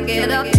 gotta get up.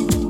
Thank you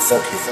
fuck you.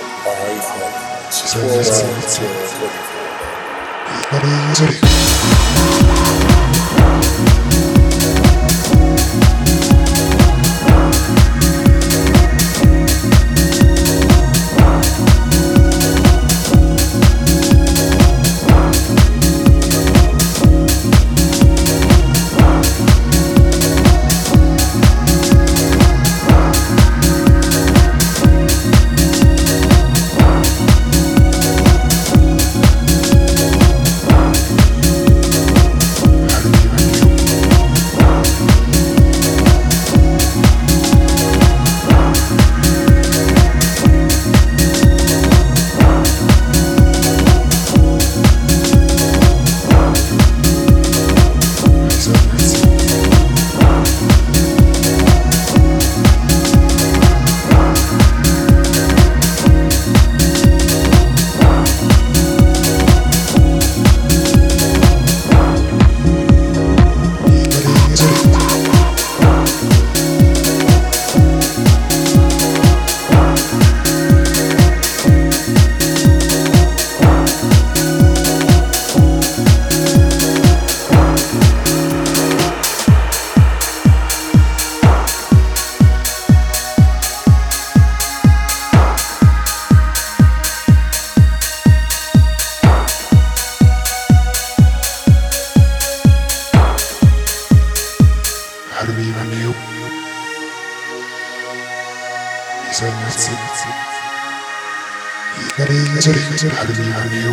certezza per il mio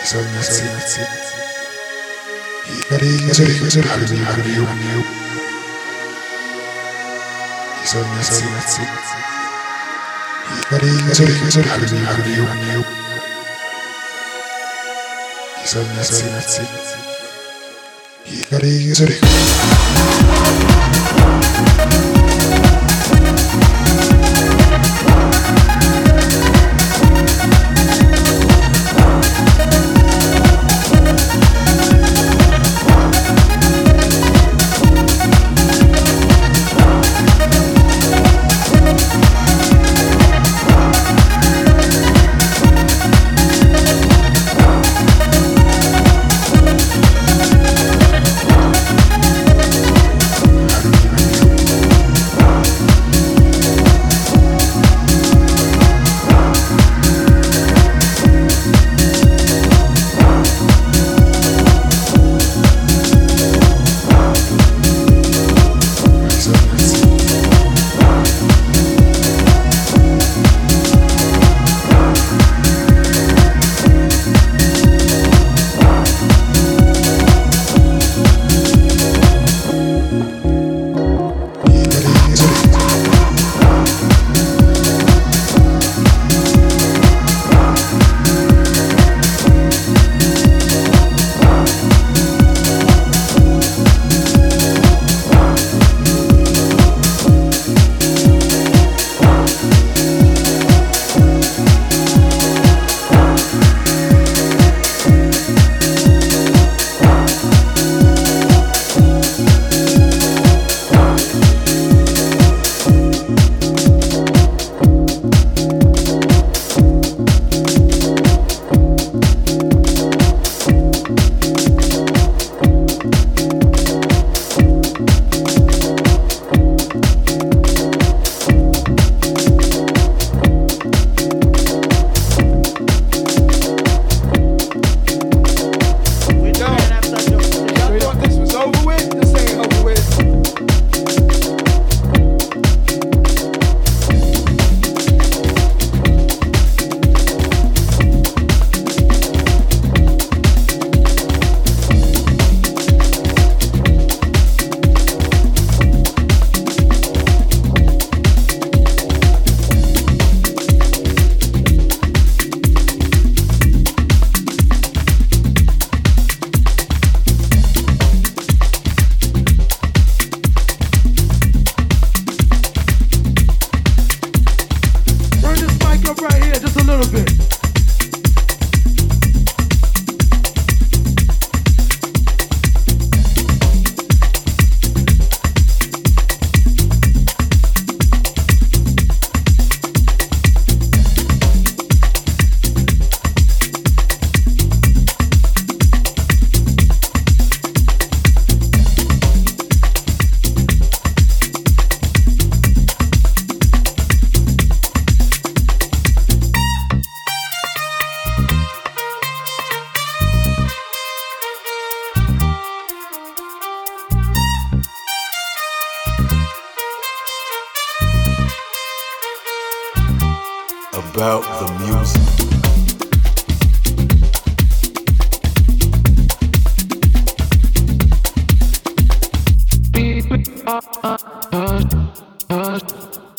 bisogna zitti Icaria certezza per il mio bisogna zitti Icaria certezza per il mio bisogna zitti Icaria certezza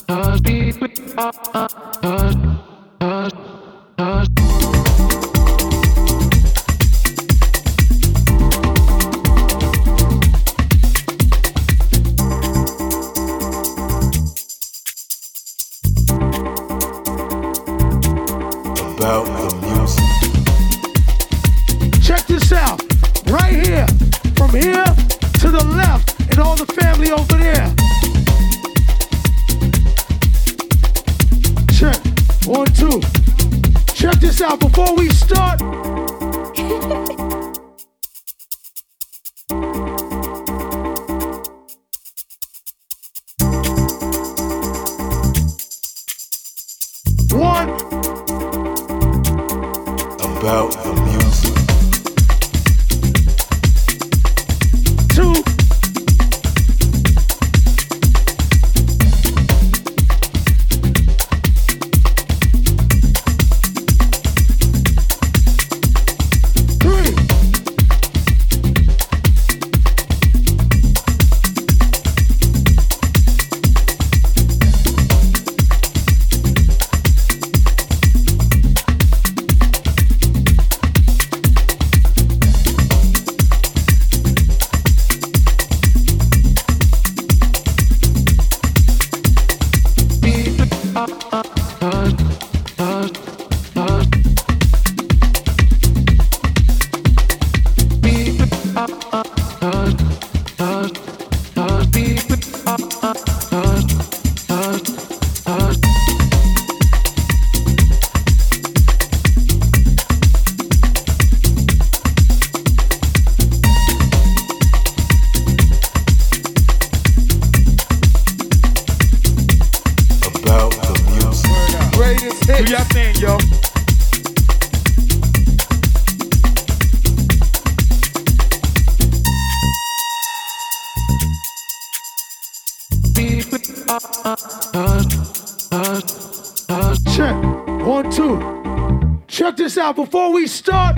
Thursday, Do your thing, yo. Check. One, two. Check this out. Before we start,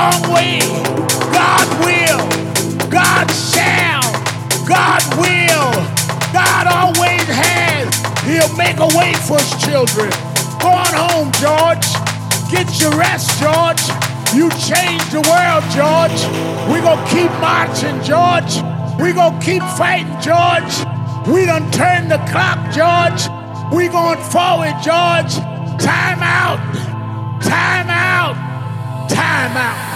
long way. God will, God shall, God will, God always has. He'll make a way for his children. Go on home, George. Get your rest, George. You changed the world, George. We're gonna keep marching, George. We're gonna keep fighting, George. We done turned the clock, George. We going forward, George. Time out. Time out. Time out.